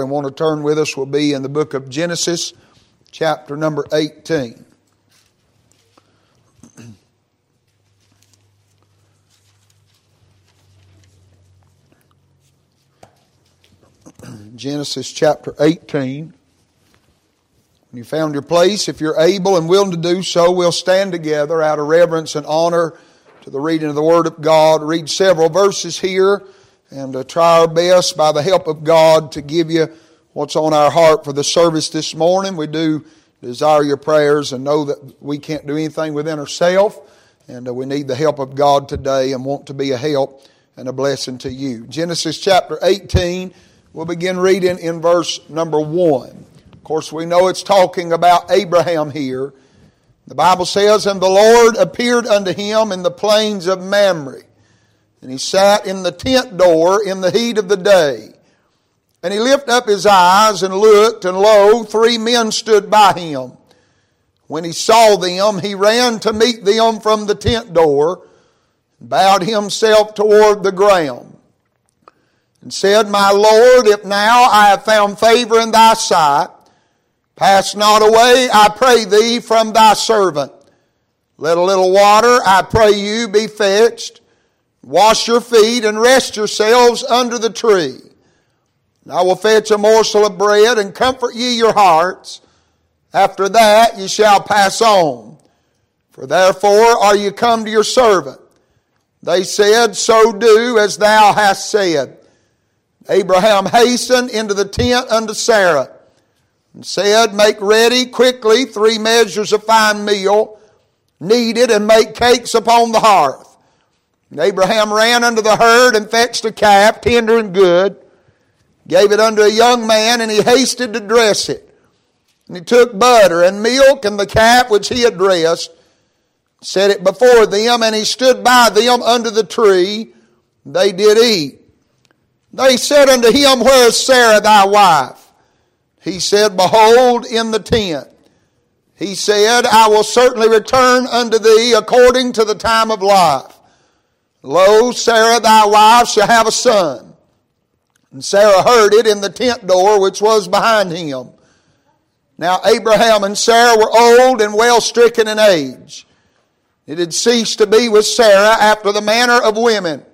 And want to turn with us will be in the book of Genesis, chapter number 18. Genesis chapter 18. When you found your place, if you're able and willing to do so, we'll stand together out of reverence and honor to the reading of the Word of God. Read several verses here and uh, try our best by the help of God to give you what's on our heart for the service this morning. We do desire your prayers and know that we can't do anything within ourselves and uh, we need the help of God today and want to be a help and a blessing to you. Genesis chapter 18, we'll begin reading in verse number 1. Of course, we know it's talking about Abraham here. The Bible says, And the Lord appeared unto him in the plains of Mamre and he sat in the tent door in the heat of the day. And he lifted up his eyes and looked, and lo, three men stood by him. When he saw them, he ran to meet them from the tent door, and bowed himself toward the ground, and said, My Lord, if now I have found favor in thy sight, pass not away, I pray thee, from thy servant. Let a little water, I pray you, be fetched Wash your feet and rest yourselves under the tree. And I will fetch a morsel of bread and comfort ye your hearts. After that ye shall pass on. For therefore are you come to your servant. They said, So do as thou hast said. Abraham hastened into the tent unto Sarah and said, Make ready quickly three measures of fine meal, knead it, and make cakes upon the hearth. And Abraham ran unto the herd and fetched a calf, tender and good, gave it unto a young man, and he hasted to dress it. And he took butter and milk and the calf which he had dressed, set it before them, and he stood by them under the tree. They did eat. They said unto him, Where is Sarah thy wife? He said, Behold, in the tent. He said, I will certainly return unto thee according to the time of life. Lo, Sarah thy wife shall have a son. And Sarah heard it in the tent door which was behind him. Now Abraham and Sarah were old and well stricken in age. It had ceased to be with Sarah after the manner of women.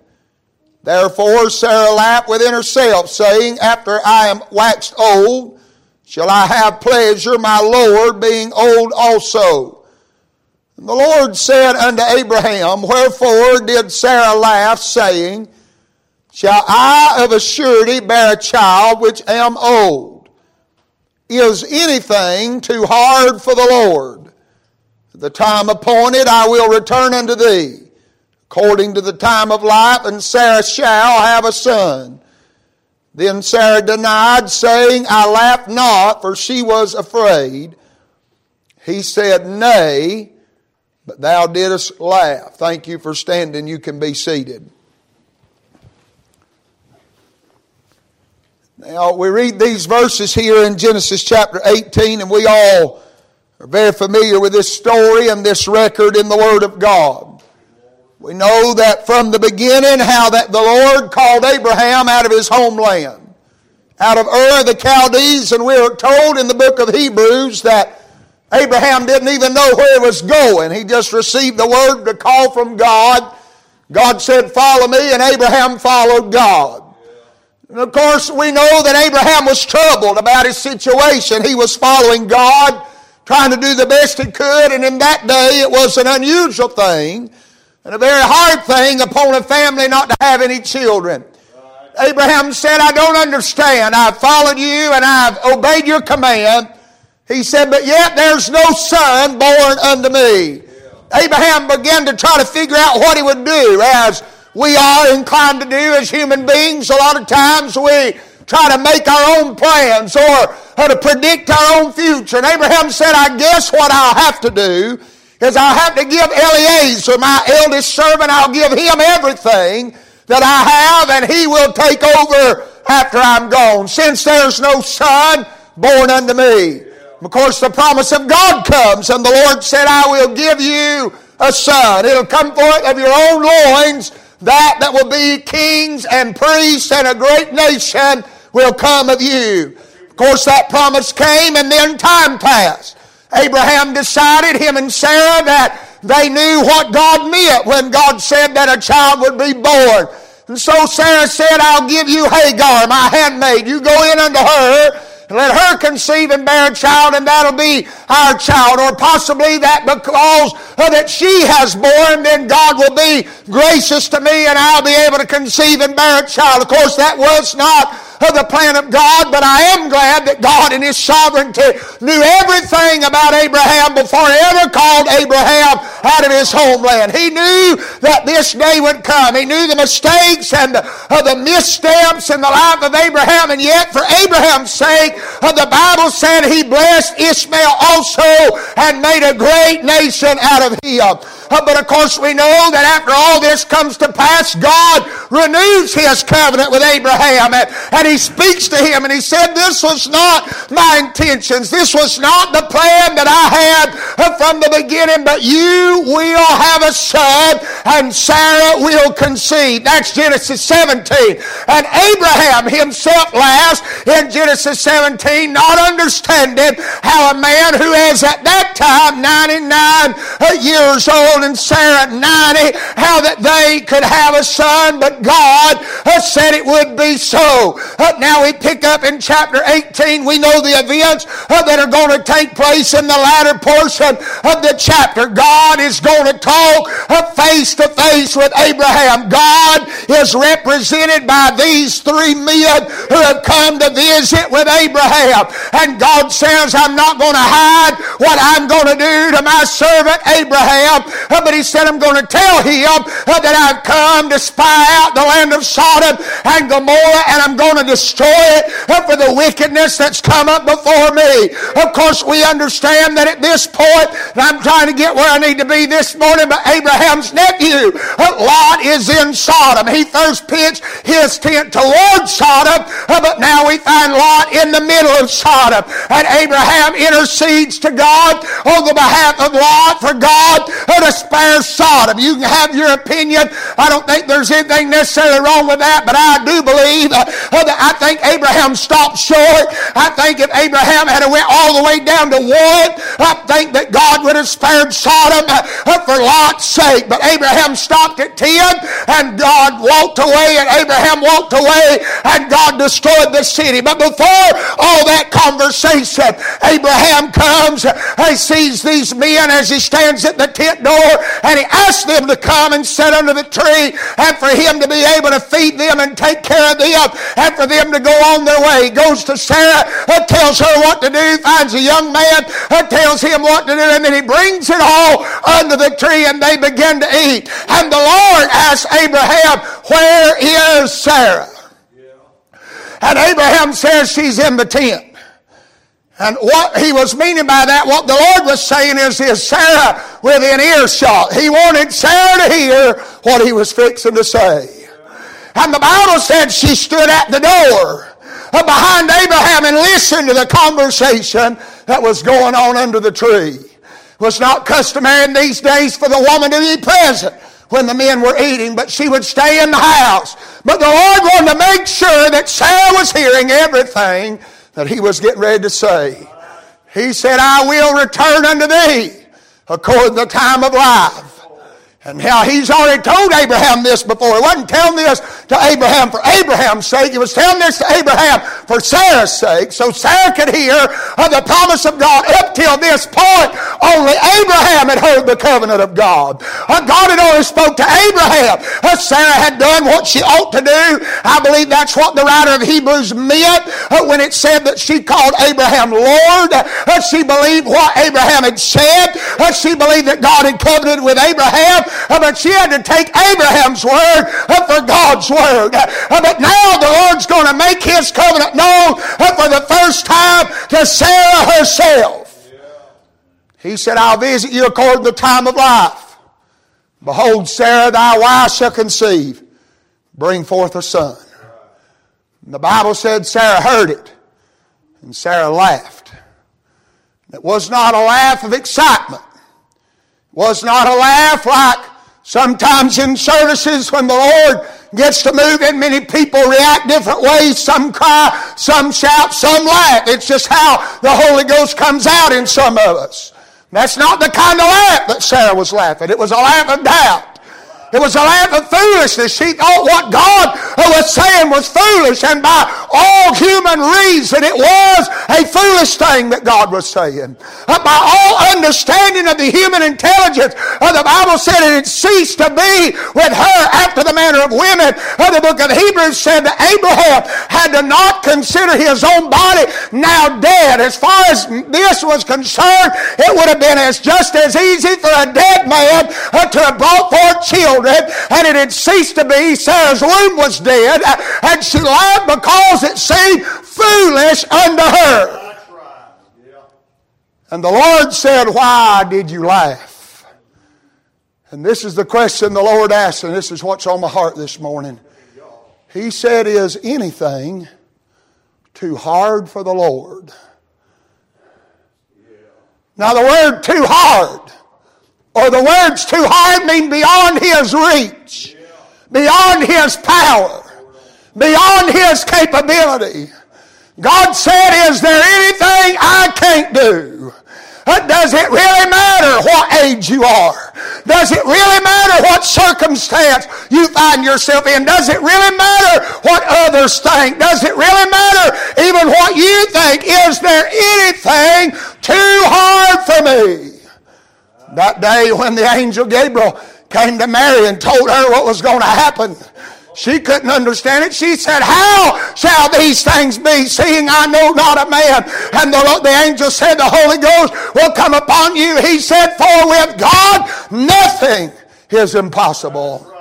Therefore Sarah laughed within herself, saying, After I am waxed old, shall I have pleasure, my Lord, being old also. And the Lord said unto Abraham, Wherefore did Sarah laugh, saying, Shall I of a surety bear a child which am old? Is anything too hard for the Lord? the time appointed I will return unto thee, according to the time of life, and Sarah shall have a son. Then Sarah denied, saying, I laughed not, for she was afraid. He said, Nay, but thou didst laugh. Thank you for standing. You can be seated. Now, we read these verses here in Genesis chapter 18, and we all are very familiar with this story and this record in the Word of God. We know that from the beginning how that the Lord called Abraham out of his homeland, out of Ur of the Chaldees, and we are told in the book of Hebrews that Abraham didn't even know where he was going. He just received the word, the call from God. God said, Follow me, and Abraham followed God. And of course, we know that Abraham was troubled about his situation. He was following God, trying to do the best he could, and in that day it was an unusual thing and a very hard thing upon a family not to have any children. Abraham said, I don't understand. I've followed you and I've obeyed your command. He said, But yet there's no son born unto me. Yeah. Abraham began to try to figure out what he would do, as we are inclined to do as human beings. A lot of times we try to make our own plans or, or to predict our own future. And Abraham said, I guess what I'll have to do is I'll have to give Eliezer, my eldest servant, I'll give him everything that I have, and he will take over after I'm gone. Since there's no son born unto me. Of course, the promise of God comes, and the Lord said, I will give you a son. It'll come forth of your own loins, that that will be kings and priests and a great nation will come of you. Of course, that promise came and then time passed. Abraham decided, him and Sarah, that they knew what God meant when God said that a child would be born. And so Sarah said, I'll give you Hagar, my handmaid. You go in unto her let her conceive and bear a child, and that'll be our child. Or possibly that because that she has born, then God will be gracious to me and I'll be able to conceive and bear a child. Of course, that was not of the plan of God, but I am glad that God in His sovereignty knew everything about Abraham before He ever called Abraham out of his homeland. He knew that this day would come. He knew the mistakes and the, uh, the missteps in the life of Abraham, and yet for Abraham's sake, uh, the Bible said He blessed Ishmael also and made a great nation out of him. Uh, but of course, we know that after all this comes to pass, God renews his covenant with Abraham and, and he speaks to him and he said, This was not my intentions. This was not the plan that I had from the beginning, but you will have a son and Sarah will conceive. That's Genesis 17. And Abraham himself last in Genesis 17, not understanding how a man who is at that time 99 uh, years old and Sarah 90, how that they could have a son, but God has said it would be so. Uh, now we pick up in chapter 18. We know the events uh, that are going to take place in the latter portion of the chapter. God is going to talk uh, face to face with Abraham. God is represented by these three men who have come to visit with Abraham. And God says, I'm not going to hide what I'm going to do to my servant Abraham. But he said, I'm going to tell him that I've come to spy out the land of Sodom and Gomorrah and I'm going to destroy it uh, for the wickedness that's come up before me. Of course, we understand that at this point, I'm trying to get where I need to be this morning, but Abraham's nephew, Lot, is in Sodom. He first pitched his tent towards Sodom, but now we find Lot in the middle of Sodom. And Abraham intercedes to God on the behalf of Lot for God to spare Sodom. You can have your opinion. I don't think there's anything necessarily wrong with that, but I do believe uh, that I think Abraham stopped short. I think if Abraham had went all the way down to one, I think that God would have spared Sodom uh, for Lot's sake. But Abraham stopped at 10 and God walked away and Abraham walked away and God destroyed the city. But before all that conversation, Abraham comes, he sees these men as he stands at the tent door and he asks them to come and sit under the tree and for him to be able to feed them and take care of them and for them to go on their way. He goes to Sarah, uh, tells her what to do, finds a young man, uh, tells him what to do, and then he brings it all under the tree and they begin to eat. And the Lord asks Abraham, Where is Sarah? And Abraham says she's in the tent. And what he was meaning by that, what the Lord was saying is, is Sarah within earshot. He wanted Sarah to hear what he was fixing to say. And the Bible said she stood at the door behind Abraham and listened to the conversation that was going on under the tree. It was not customary in these days for the woman to be present when the men were eating, but she would stay in the house. But the Lord wanted to make sure that Sarah was hearing everything that he was getting ready to say. He said, I will return unto thee according to the time of life. And now he's already told Abraham this before. He wasn't telling this to Abraham for Abraham's sake. He was telling this to Abraham for Sarah's sake. So Sarah could hear of the promise of God. Up till this point, only Abraham had heard the covenant of God. Uh, God had only spoke to Abraham. Uh, Sarah had done what she ought to do. I believe that's what the writer of Hebrews meant uh, when it said that she called Abraham Lord. She believed what Abraham had said. She believed that God had covenanted with Abraham. Uh, but she had to take Abraham's word uh, for God's word. Uh, but now the Lord's going to make his covenant known for the first time to Sarah herself. He said, I'll visit you according to the time of life. Behold, Sarah, thy wife shall conceive, bring forth a son. And the Bible said Sarah heard it, and Sarah laughed. It was not a laugh of excitement It was not a laugh like Sometimes in services when the Lord gets to move in, many people react different ways. Some cry, some shout, some laugh. It's just how the Holy Ghost comes out in some of us. That's not the kind of laugh that Sarah was laughing. It was a laugh of doubt. It was a laugh of foolishness. She thought what God was saying was foolish, and by all human reason, it was a foolish thing that God was saying. By all understanding of the human intelligence, the Bible said it had ceased to be with her after the manner of women. The book of Hebrews said that Abraham had to not consider his own body now dead. As far as this was concerned, it would have been as just as easy for a dead man uh, to have brought forth children children, and it had ceased to be. Sarah's womb was dead, and she laughed because it seemed foolish unto her. And the Lord said, Why did you laugh? And this is the question the Lord asked, and this is what's on my heart this morning. He said, Is anything too hard for the Lord? Now, the word too hard or the words too hard mean beyond his reach, beyond his power, beyond his capability. God said, Is there anything I can't do? Uh, does it really matter what age you are? Does it really matter what circumstance you find yourself in? Does it really matter what others think? Does it really matter even what you think? Is there anything too hard for me? That day when the angel Gabriel came to Mary and told her what was going to happen, she couldn't understand it. She said, How shall these things be, seeing I know not a man? And the, the angel said, The Holy Ghost will come upon you. He said, For with God nothing is impossible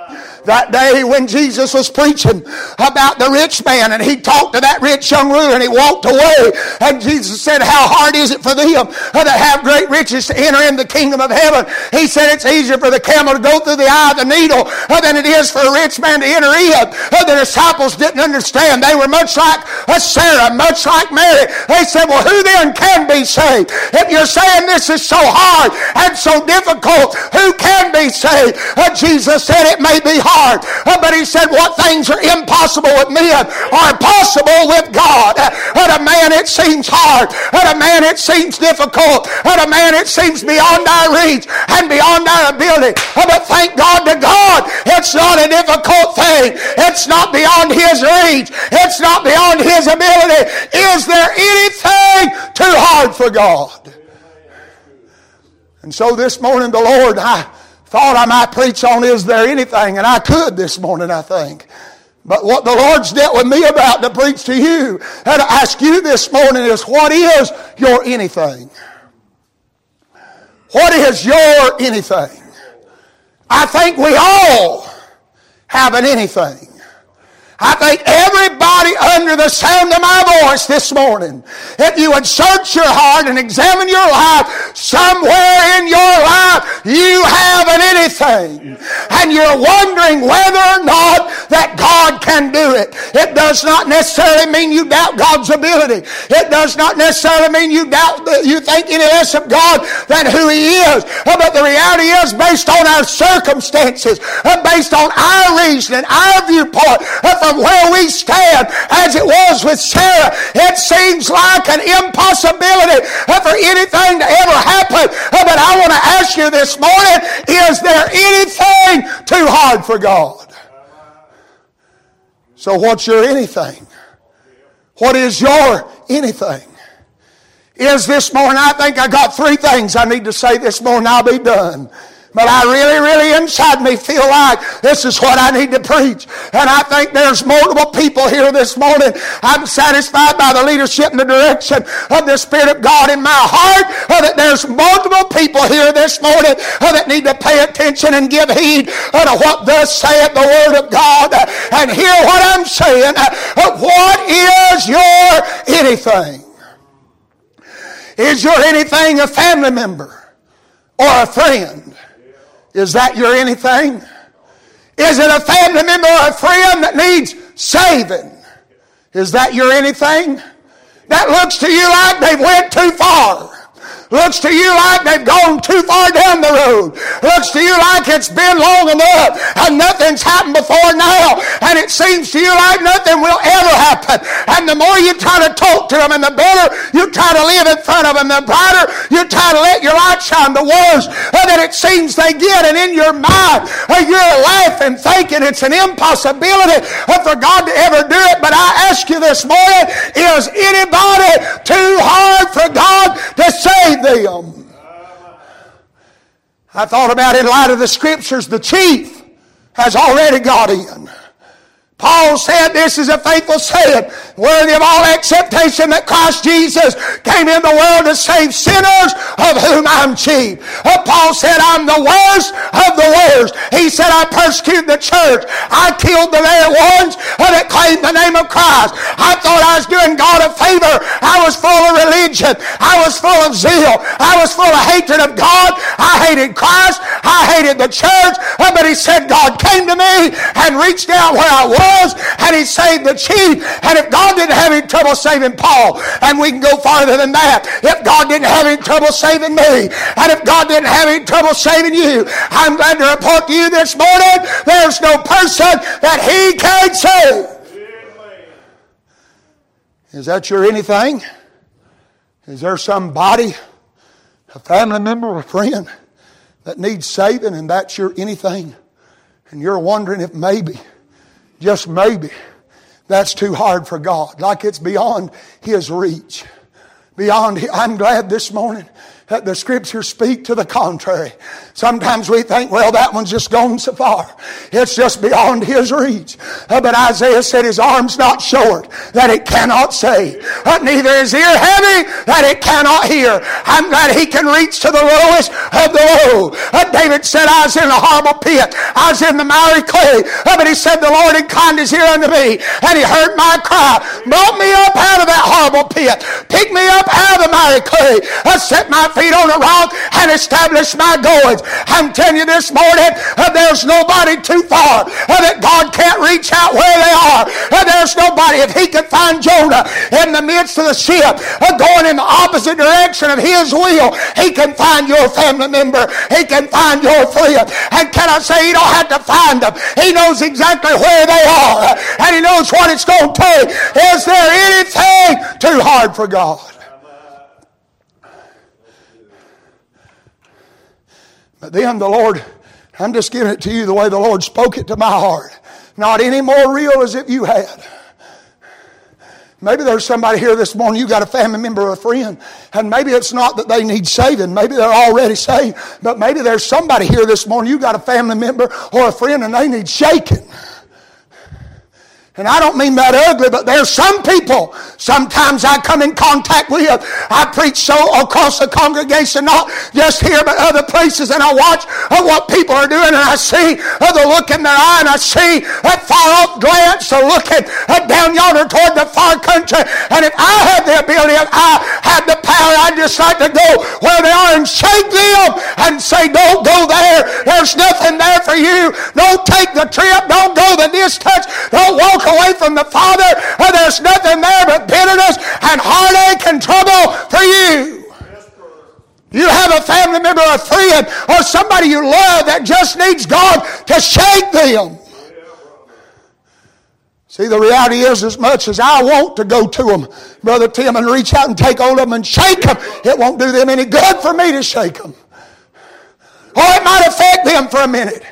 that day when Jesus was preaching about the rich man and he talked to that rich young ruler and he walked away and Jesus said, how hard is it for them that have great riches to enter in the kingdom of heaven? He said it's easier for the camel to go through the eye of the needle than it is for a rich man to enter in. The disciples didn't understand. They were much like Sarah, much like Mary. They said, well, who then can be saved? If you're saying this is so hard and so difficult, who can be saved? Jesus said it may be hard Uh, but he said, What things are impossible with men are possible with God. At a man it seems hard. At a man it seems difficult. At a man it seems beyond our reach and beyond our ability. Uh, but thank God to God, it's not a difficult thing. It's not beyond his reach. It's not beyond his ability. Is there anything too hard for God? And so this morning, the Lord, I thought I might preach on Is There Anything? And I could this morning, I think. But what the Lord's dealt with me about to preach to you and to ask you this morning is what is your anything? What is your anything? I think we all have an anything. I think everybody under the sound of my voice this morning, if you would search your heart and examine your life, somewhere in your life you have an anything. And you're wondering whether or not that God can do it. It does not necessarily mean you doubt God's ability. It does not necessarily mean you doubt that you think any less of God than who He is. But the reality is based on our circumstances, uh, based on our reasoning, our viewpoint, uh, from where we stand as it was with Sarah. It seems like an impossibility for anything to ever happen. But I want to ask you this morning, is there anything too hard for God? So what's your anything? What is your anything? Is this morning, I think I got three things I need to say this morning. I'll be done. But I really, really inside me feel like this is what I need to preach. And I think there's multiple people here this morning. I'm satisfied by the leadership and the direction of the Spirit of God in my heart uh, that there's multiple people here this morning uh, that need to pay attention and give heed uh, to what thus saith the Word of God and hear what I'm saying. What is your anything? Is your anything a family member or a friend? Is that your anything? Is it a family member or a friend that needs saving? Is that your anything? That looks to you like they've went too far. Looks to you like they've gone too far down the road. Looks to you like it's been long enough and nothing's happened before now. And it seems to you like nothing will ever happen. And the more you try to talk to them and the better you try to live in front of them, the brighter you try to let your light shine, the worse that it seems they get. And in your mind, you're laughing, thinking it's an impossibility for God to ever do it. But I ask you this morning, is anybody too hard for God to save them. I thought about in light of the scriptures, the chief has already got in. Paul said, This is a faithful saying, worthy of all acceptation that Christ Jesus came in the world to save sinners, of whom I'm chief. Uh, Paul said, I'm the worst of the worst. He said, I persecuted the church. I killed the very ones that claimed the name of Christ. I thought I was doing God a favor. I was full of religion. I was full of zeal. I was full of hatred of God. I hated Christ. I hated the church. But he said, God came to me and reached out where I was was, and he saved the chief. And if God didn't have any trouble saving Paul, and we can go farther than that, if God didn't have any trouble saving me, and if God didn't have any trouble saving you, I'm glad to report to you this morning, there's no person that he can save. Is that your anything? Is there somebody, a family member, a friend, that needs saving and that's your anything? And you're wondering if maybe just maybe that's too hard for God, like it's beyond His reach. Beyond, I'm glad this morning the scriptures speak to the contrary. Sometimes we think, well, that one's just gone so far. It's just beyond his reach. Uh, but Isaiah said his arm's not short, that it cannot save. Uh, neither is ear heavy, that it cannot hear. I'm glad he can reach to the lowest of the low. Uh, David said, I was in a horrible pit. I was in the miry clay. But he said, the Lord inclined his ear unto me, and he heard my cry. Brought me up out of that horrible pit. Picked me up out of the miry clay. Uh, set my feet on a rock and establish my goings. I'm telling you this morning, uh, there's nobody too far uh, that God can't reach out where they are. Uh, there's nobody. If He could find Jonah in the midst of the ship, uh, going in the opposite direction of His will, He can find your family member. He can find your friend. And can I say, He don't have to find them. He knows exactly where they are, and He knows what it's going to take. Is there anything too hard for God? Then the Lord, I'm just giving it to you the way the Lord spoke it to my heart. Not any more real as if you had. Maybe there's somebody here this morning, you got a family member or a friend, and maybe it's not that they need saving. Maybe they're already saved, but maybe there's somebody here this morning, you got a family member or a friend, and they need shaking. And I don't mean that ugly, but there's some people sometimes I come in contact with. I preach so across the congregation, not just here, but other places, and I watch what people are doing, and I see the look in their eye, and I see that far off glance, so looking down yonder toward the far country. And if I had the ability, if I had the power, I'd just like to go where they are and shake them and say, Don't go there. There's nothing there for you. Don't take the trip. Don't go the distance. Don't walk away from the Father, there's nothing there but bitterness and heartache and trouble for you. You have a family member, a friend, or somebody you love that just needs God to shake them. See, the reality is, as much as I want to go to them, Brother Tim, and reach out and take hold of them and shake them, it won't do them any good for me to shake them. Or it might affect them for a minute.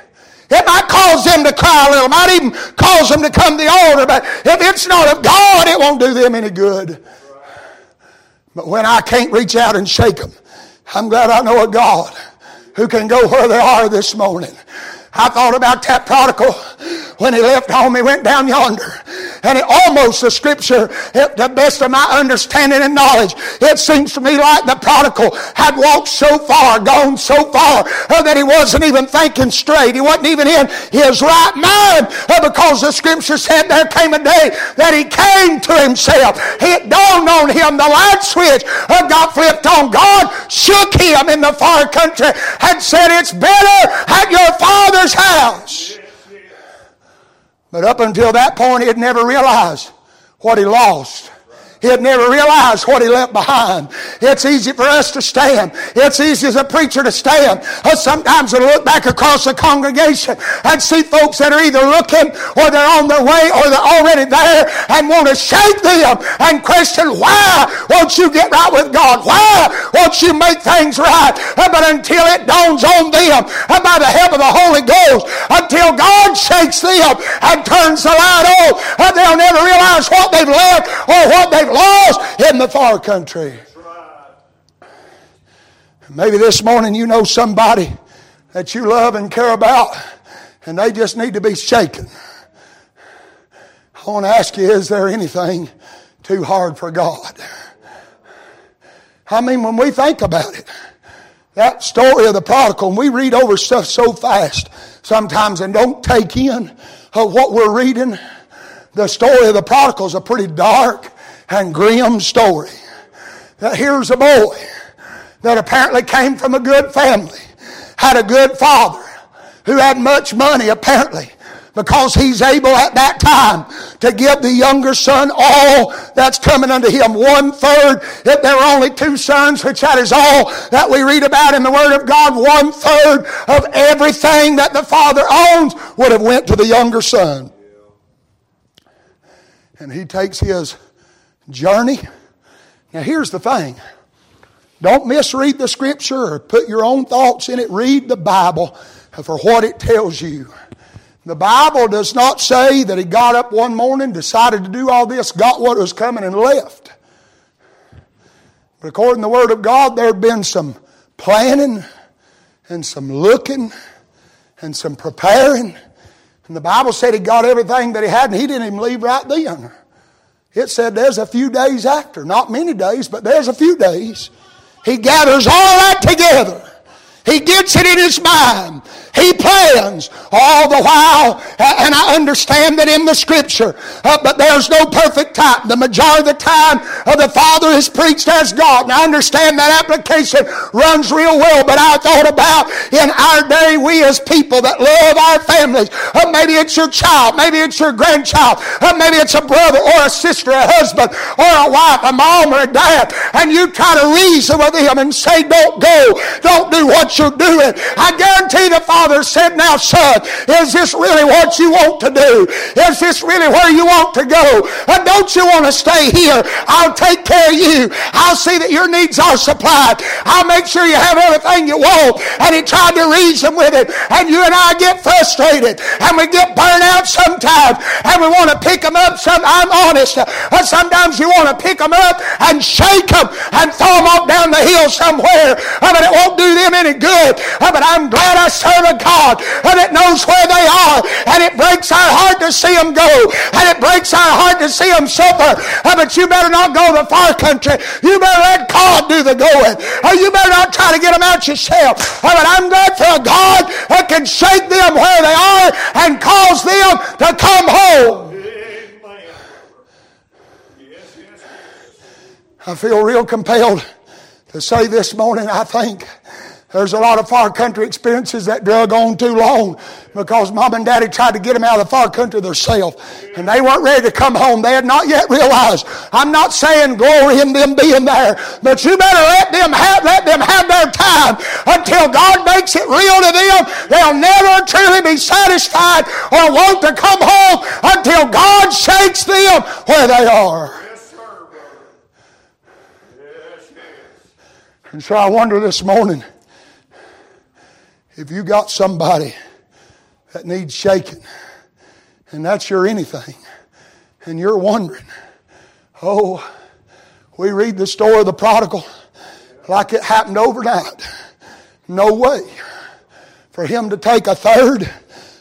It might cause them to cry a little. Might even cause them to come to the altar. But if it's not of God, it won't do them any good. But when I can't reach out and shake them, I'm glad I know a God who can go where they are this morning. I thought about that prodigal when he left home, he went down yonder. And it almost, the scripture, at the best of my understanding and knowledge, it seems to me like the prodigal had walked so far, gone so far, uh, that he wasn't even thinking straight. He wasn't even in his right mind uh, because the scripture said there came a day that he came to himself. It dawned on him, the light switch uh, got flipped on. God shook him in the far country and said, It's better at your father's house. But up until that point, he had never realized what he lost. He had never realized what he left behind. It's easy for us to stand. It's easy as a preacher to stand. Uh, sometimes to look back across the congregation and see folks that are either looking or they're on their way or they're already there and want to shake them and question why won't you get right with God? Why won't you make things right? Uh, but until it dawns on them uh, by the help of the Holy Ghost, until God shakes them and turns the light on, they'll never realize what they've left or what they've lost in the far country. Maybe this morning you know somebody that you love and care about, and they just need to be shaken. I want to ask you, is there anything too hard for God? I mean, when we think about it, that story of the prodigal, and we read over stuff so fast sometimes and don't take in what we're reading. The story of the prodigal is a pretty dark and grim story. That here's a boy that apparently came from a good family, had a good father who had much money apparently because he's able at that time to give the younger son all that's coming unto him. One third, if there were only two sons, which that is all that we read about in the Word of God, one third of everything that the father owns would have went to the younger son. And he takes his journey. Now here's the thing. Don't misread the scripture or put your own thoughts in it. Read the Bible for what it tells you. The Bible does not say that he got up one morning, decided to do all this, got what was coming, and left. But according to the Word of God, there had been some planning and some looking and some preparing. And the Bible said he got everything that he had, and he didn't even leave right then. It said there's a few days after, not many days, but there's a few days. He gathers all that together. He gets it in his mind. He plans all the while, and I understand that in the scripture, uh, but there's no perfect time. The majority of the time, uh, the Father is preached as God, and I understand that application runs real well, but I thought about in our day, we as people that love our families, uh, maybe it's your child, maybe it's your grandchild, uh, maybe it's a brother or a sister, a husband, or a wife, a mom or a dad, and you try to reason with them and say, don't go, don't do what you're doing. I guarantee the Father father said, Now, son, is this really what you want to do? Is this really where you want to go? Uh, don't you want to stay here? I'll take care of you. I'll see that your needs are supplied. I'll make sure you have everything you want. And he tried to reason with it. And you and I get frustrated. And we get burned out sometimes. And we want to pick them up. Some, I'm honest. But sometimes you want to pick them up and shake them and throw them off down the hill somewhere. Uh, but it won't do them any good. Uh, but I'm glad I serve a God and it knows where they are and it breaks our heart to see them go and it breaks our heart to see them suffer. Uh, but you better not go to the far country. You better let God do the going. Or uh, you better not try to get them out yourself. Uh, but I'm glad for a God that can shake them where they are and cause them to come home. I feel real compelled to say this morning, I think there's a lot of far country experiences that drug on too long because mom and daddy tried to get them out of the far country themselves. And they weren't ready to come home. They had not yet realized. I'm not saying glory in them being there, but you better let them have, let them have their time until God makes it real to them. They'll never truly be satisfied or want to come home until God shakes them where they are. And so I wonder this morning if you got somebody that needs shaking, and that's your anything, and you're wondering, oh, we read the story of the prodigal like it happened overnight. No way. For him to take a third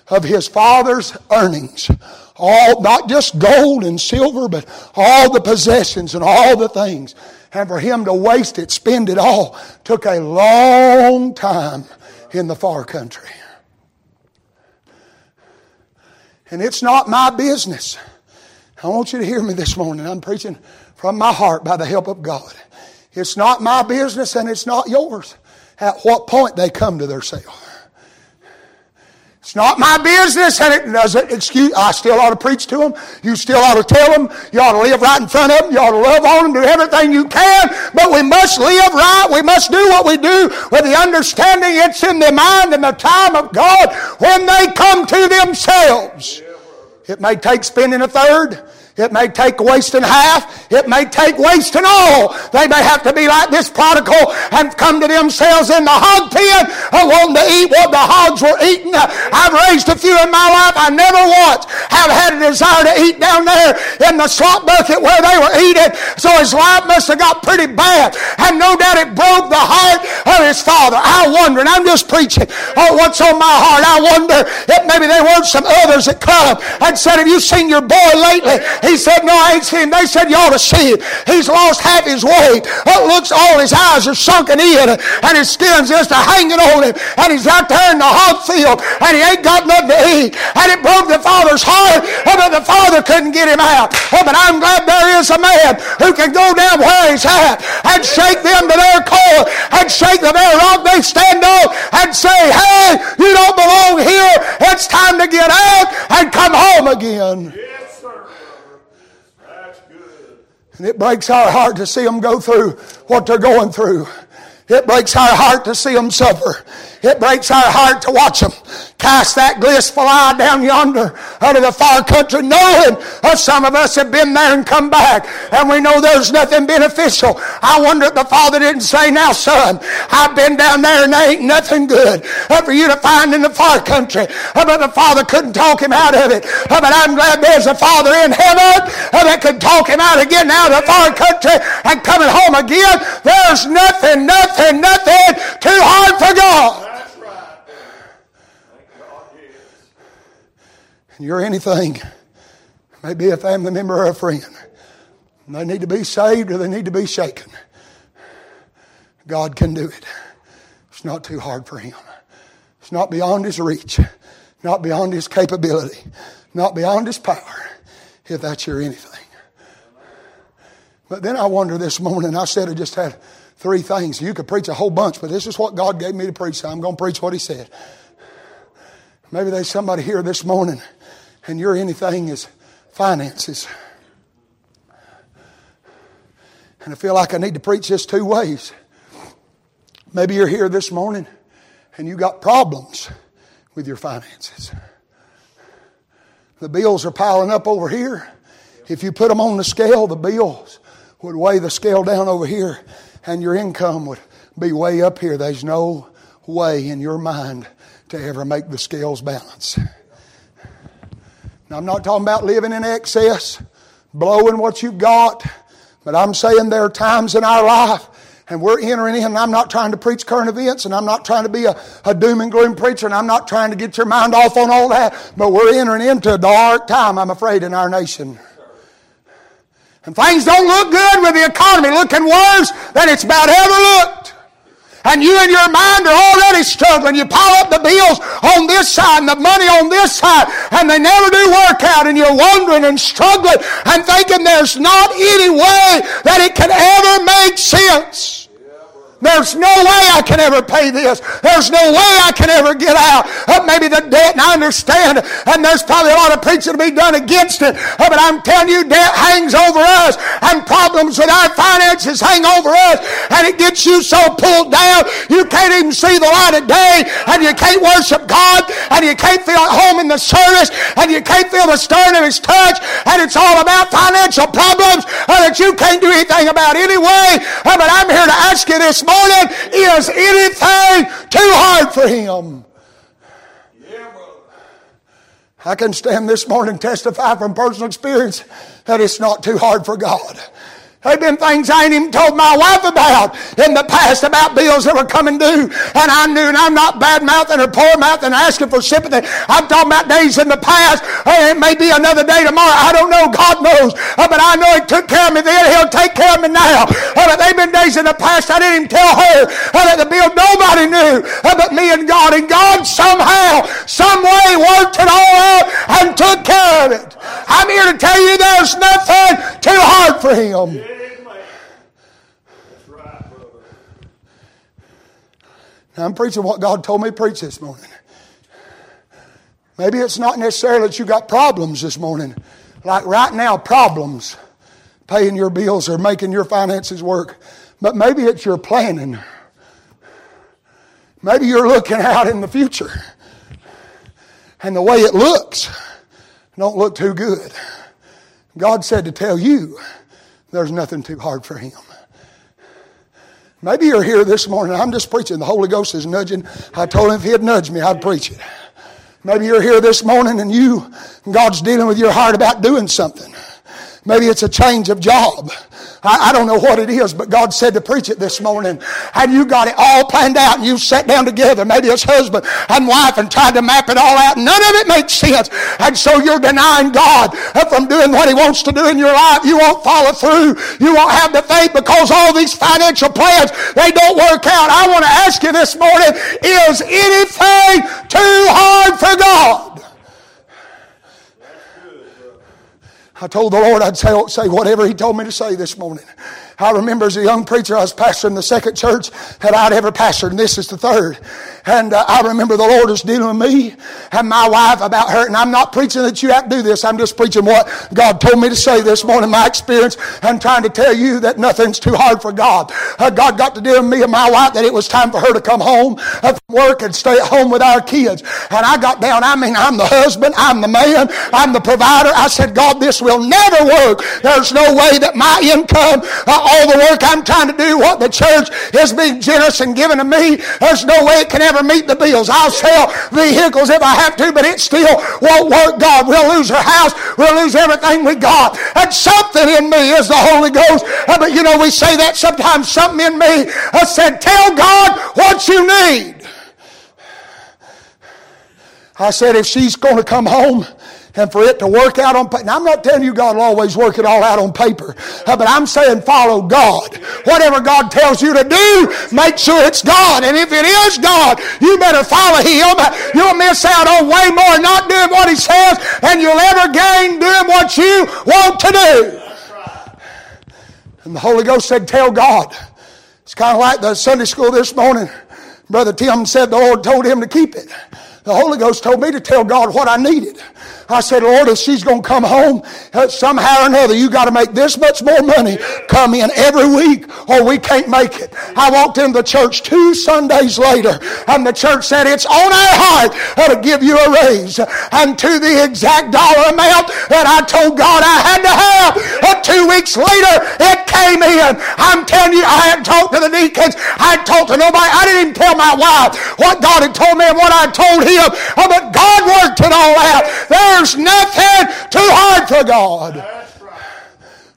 of his father's earnings, all, not just gold and silver, but all the possessions and all the things, and for him to waste it, spend it all, took a long time in the far country. And it's not my business. I want you to hear me this morning. I'm preaching from my heart by the help of God. It's not my business and it's not yours at what point they come to themselves. It's not my business, and it doesn't excuse. I still ought to preach to them. You still ought to tell them. You ought to live right in front of them. You ought to love on them, do everything you can. But we must live right. We must do what we do with the understanding it's in the mind and the time of God when they come to themselves. It may take spending a third. It may take wasting half. It may take wasting all. They may have to be like this prodigal and come to themselves in the hog pen wanting to eat what the hogs were eating. I've raised a few in my life. I never once have had a desire to eat down there in the slop bucket where they were eating. So his life must have got pretty bad. And no doubt it broke the heart of his father. I wonder, and I'm just preaching oh, what's on my heart. I wonder if maybe there weren't some others that come and said, Have you seen your boy lately? He said, No, I ain't seen him. They said, You ought to see him. He's lost half his weight. Oh, it looks all his eyes are sunken in, and his skin's just hanging on him. And he's out there in the hog field, and he ain't got nothing to eat. And it broke the father's heart, oh, but the father couldn't get him out. Oh, but I'm glad there is a man who can go down where he's at and shake them to their core and shake the very rock they stand on and say, Hey, you don't belong here. It's time to get out and come home again. And it breaks our heart to see them go through what they're going through. It breaks our heart to see them suffer. It breaks our heart to watch them cast that blissful eye down yonder out of the far country, knowing that some of us have been there and come back, and we know there's nothing beneficial. I wonder if the Father didn't say, Now, son, I've been down there and there ain't nothing good for you to find in the far country. But the Father couldn't talk him out of it. But I'm glad there's a Father in heaven that could talk him out again out of the far country and coming home again. There's nothing, nothing, nothing too hard for God. You're anything, maybe a family member or a friend, they need to be saved or they need to be shaken. God can do it. It's not too hard for Him. It's not beyond His reach, not beyond His capability, not beyond His power, if that's your anything. But then I wonder this morning, I said I just had three things. You could preach a whole bunch, but this is what God gave me to preach, so I'm going to preach what He said. Maybe there's somebody here this morning and your anything is finances. And I feel like I need to preach this two ways. Maybe you're here this morning and you got problems with your finances. The bills are piling up over here. If you put them on the scale, the bills would weigh the scale down over here and your income would be way up here. There's no way in your mind to ever make the scales balance. Now, I'm not talking about living in excess, blowing what you've got, but I'm saying there are times in our life and we're entering in. And I'm not trying to preach current events, and I'm not trying to be a, a, doom and gloom preacher, and I'm not trying to get your mind off on all that, but we're entering into a dark time, I'm afraid, in our nation. And things don't look good with the economy looking worse than it's about ever looked and you and your mind are already struggling. You pile up the bills on this side and the money on this side, and they never do work out, and you're wondering and struggling and thinking there's not any way that it can ever make sense. There's no way I can ever pay this. There's no way I can ever get out of maybe the debt, and I understand, and there's probably a lot of preaching to be done against it, uh, but I'm telling you, debt hangs over us, and problems with our finances hang over us, and it gets you so pulled down, you can't even see the light of day, and you can't worship God, and you can't feel at home in the service, and you can't feel the stirring of His touch, and it's all about financial problems uh, that you can't do anything about anyway. But I'm here to ask you this morning is anything too hard for him? I can stand this morning testify from personal experience that it's not too hard for God. There have been things I ain't even told my wife about in the past about bills that were coming due. And I knew, and I'm not bad mouthing or poor mouthing asking for sympathy. I'm talking about days in the past. Hey, it may be another day tomorrow. I don't know. God knows. Uh, but I know He took care of me then. He'll take care of me now. Uh, but they've been days in the past I didn't even tell her uh, that the bill nobody knew but me and God. And God somehow, some way worked it all out and took care of it. I'm here to tell you there's nothing too hard for Him. Now, I'm preaching what God told me to preach this morning. Maybe it's not necessarily that you got problems this morning. Like right now, problems paying your bills or making your finances work. But maybe it's your planning. Maybe you're looking out in the future. And the way it looks don't look too good. God said to tell you there's nothing too hard for Him. Maybe you're here this morning. I'm just preaching. The Holy Ghost is nudging. I told him if he'd nudged me, I'd preach it. Maybe you're here this morning and you, God's dealing with your heart about doing something. Maybe it's a change of job. I, I, don't know what it is, but God said to preach it this morning. And you got it all planned out and you sat down together, maybe it's husband and wife, and tried to map it all out. None of it makes sense. And so you're denying God from doing what He wants to do in your life. You won't follow through. You won't have the faith because all these financial plans, they don't work out. I want to ask you this morning, is anything too hard for God? I told the Lord I'd say, say whatever He told me to say this morning. I remember as a young preacher, I was pastoring the second church that I'd ever pastored, and this is the third. And uh, I remember the Lord was dealing with me and my wife about her. And I'm not preaching that you have to do this. I'm just preaching what God told me to say this morning, my experience, I'm trying to tell you that nothing's too hard for God. Uh, God got to deal with me and my wife that it was time for her to come home uh, from work and stay at home with our kids. And I got down. I mean, I'm the husband. I'm the man. I'm the provider. I said, God, this will never work. There's no way that my income, uh, all the work I'm trying to do, what the church is being generous and giving to me, there's no way it can ever meet the bills. I'll sell vehicles if I have to, but it still won't work, God. We'll lose our house. We'll lose everything we got. And something in me is the Holy Ghost. Uh, but you know, we say that sometimes. Something in me I said, tell God what you need. I said, if she's going to come home and for it to work out on paper. I'm not telling you God will always work it all out on paper, uh, but I'm saying follow God. Whatever God tells you to do, make sure it's God. And if it is God, you better follow Him. You'll miss out on way more not doing what He says, and you'll ever gain doing what you want to do. And the Holy Ghost said, Tell God. It's kind of like the Sunday school this morning. Brother Tim said the Lord told him to keep it. The Holy Ghost told me to tell God what I needed. I said, Lord, if she's going to come home uh, somehow or another, you got to make this much more money come in every week or we can't make it. I walked into the church two Sundays later and the church said, it's on our heart uh, to give you a raise. And to the exact dollar amount that I told God I had to have, uh, two weeks later, it came in. I'm telling you, I hadn't talked to the deacons. I hadn't talked to nobody. I didn't even tell my wife what God had told me and what I told him. But God worked it all out. There's nothing too hard for God.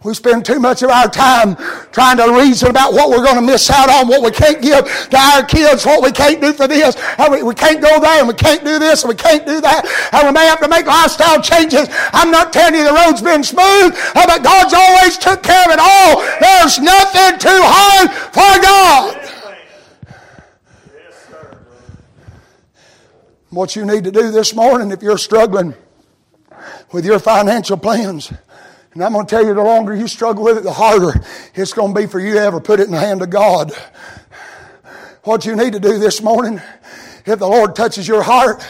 We spend too much of our time trying to reason about what we're going to miss out on, what we can't give to our kids, what we can't do for this. We, we can't go there and we can't do this and we can't do that. And we may have to make lifestyle changes. I'm not telling you the road's been smooth, uh, but God's always took care of it all. There's nothing too hard for God. What you need to do this morning if you're struggling with your financial plans and I'm going to tell you, the longer you struggle with it, the harder it's going to be for you to ever put it in the hand of God. What you need to do this morning, if the Lord touches your heart,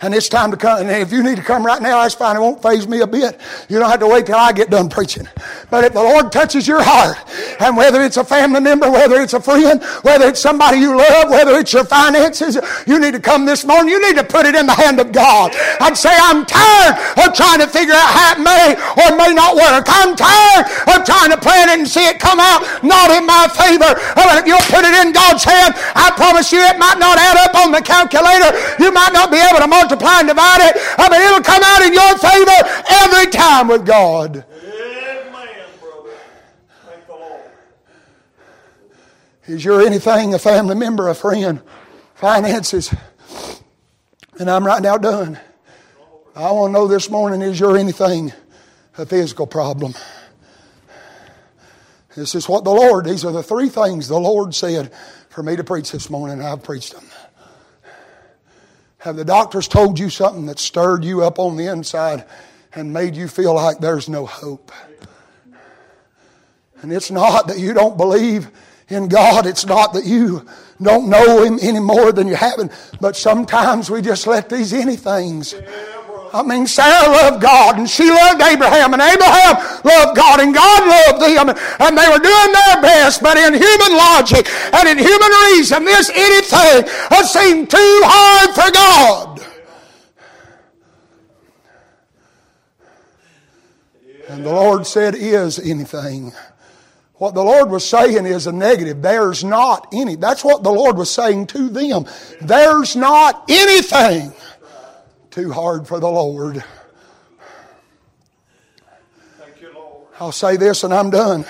and it's time to come. And if you need to come right now, that's fine. It won't phase me a bit. You don't have to wait till I get done preaching. But if the Lord touches your heart, and whether it's a family member, whether it's a friend, whether it's somebody you love, whether it's your finances, you need to come this morning. You need to put it in the hand of God. I'd say, I'm tired of trying to figure out how it may or may not work. I'm tired of trying to plan it and see it come out not in my favor. But if you'll put it in God's hand, I promise you it might not add up on the calculator. You might not be able to multiply and divide it. I mean, it'll come out in your favor every time with God. Amen, brother. Thank the Lord. Is your anything a family member, a friend, finances? And I'm right now done. I want to know this morning is your anything a physical problem? This is what the Lord, these are the three things the Lord said for me to preach this morning, and I've preached them. Have the doctors told you something that stirred you up on the inside and made you feel like there's no hope? And it's not that you don't believe in God. It's not that you don't know Him any more than you haven't. But sometimes we just let these anythings I mean, Sarah loved God and she loved Abraham and Abraham loved God and God loved them and they were doing their best, but in human logic and in human reason, this anything has seemed too hard for God. And the Lord said, Is anything. What the Lord was saying is a negative. There's not any. That's what the Lord was saying to them. There's not anything too hard for the Lord. I'll say this and I'm done.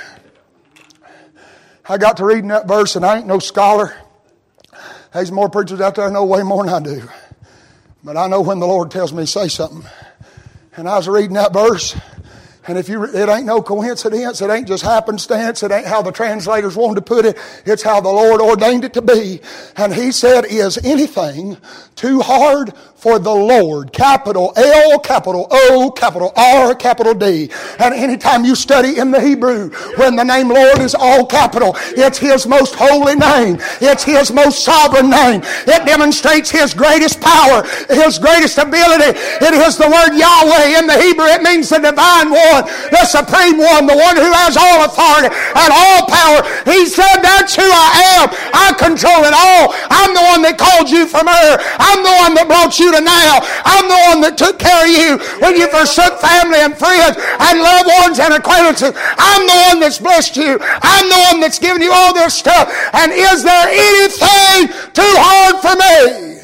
I got to reading that verse and I ain't no scholar. There's more preachers out there I know way more than I do. But I know when the Lord tells me to say something. And I was reading that verse and if you, it ain't no coincidence, it ain't just happenstance, it ain't how the translators wanted to put it, it's how the Lord ordained it to be. And He said, is anything too hard for the Lord? Capital L, capital O, capital R, capital D. And anytime you study in the Hebrew, when the name Lord is all capital, it's His most holy name. It's His most sovereign name. It demonstrates His greatest power, His greatest ability. It is the word Yahweh in the Hebrew. It means the divine one the supreme one, the one who has all authority and all power. He said, That's who I am. I control it all. I'm the one that called you from Ur. I'm the one that brought you to now. I'm the one that took care of you when you forsook family and friends and loved ones and acquaintances. I'm the one that's blessed you. I'm the one that's given you all this stuff. And is there anything too hard for me?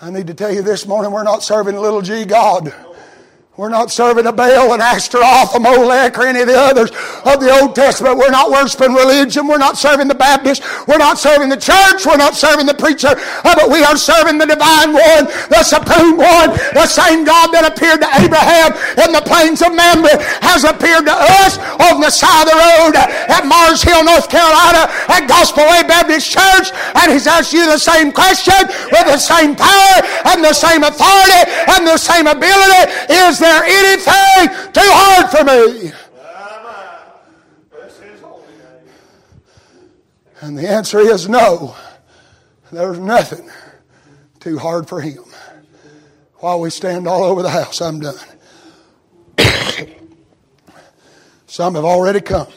I need to tell you this morning we're not serving little g God. We're not serving a Baal and Ashtaroth, a Molech, or any of the others of the Old Testament. We're not worshiping religion. We're not serving the Baptist. We're not serving the church. We're not serving the preacher. Uh, but we are serving the divine one, the supreme one, the same God that appeared to Abraham in the plains of Mamre has appeared to us on the side of the road at Mars Hill, North Carolina, at Gospel Way Baptist Church. And he's asked you the same question with the same power and the same authority and the same ability. Is there anything too hard for me? And the answer is no. There's nothing too hard for him. While we stand all over the house, I'm done. Some have already come.